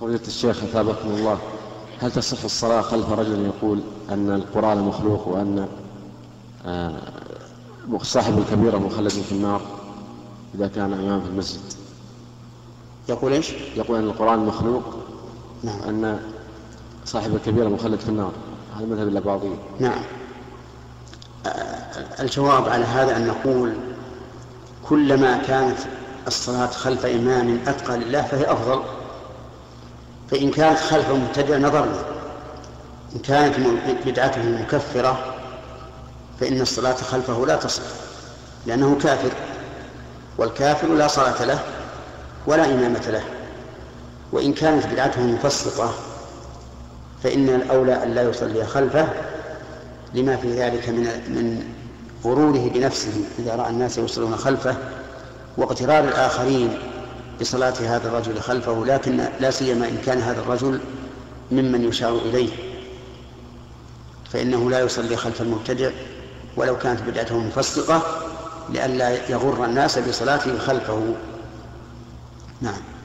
فضيلة الشيخ أثابكم الله هل تصح الصلاة خلف رجل يقول أن القرآن مخلوق وأن آه، صاحب الكبيرة مخلد في النار إذا كان إمام في المسجد؟ يقول إيش؟ يقول أن القرآن مخلوق نعم. أن صاحب الكبيرة مخلد في النار هذا مذهب الأباضية نعم. الجواب على هذا أن نقول كلما كانت الصلاة خلف إمام أتقى لله فهي أفضل. فإن كانت خلف مبتدع نظرنا. إن كانت بدعته مكفرة فإن الصلاة خلفه لا تصح لأنه كافر. والكافر لا صلاة له ولا إمامة له. وإن كانت بدعته مفسقة فإن الأولى أن لا يصلي خلفه لما في ذلك من من غروره بنفسه إذا رأى الناس يصلون خلفه واغترار الآخرين بصلاة هذا الرجل خلفه لكن لا سيما إن كان هذا الرجل ممن يشار إليه. فإنه لا يصلي خلف المبتدع ولو كانت بدعته مفسقة لئلا يغر الناس بصلاته خلفه. نعم.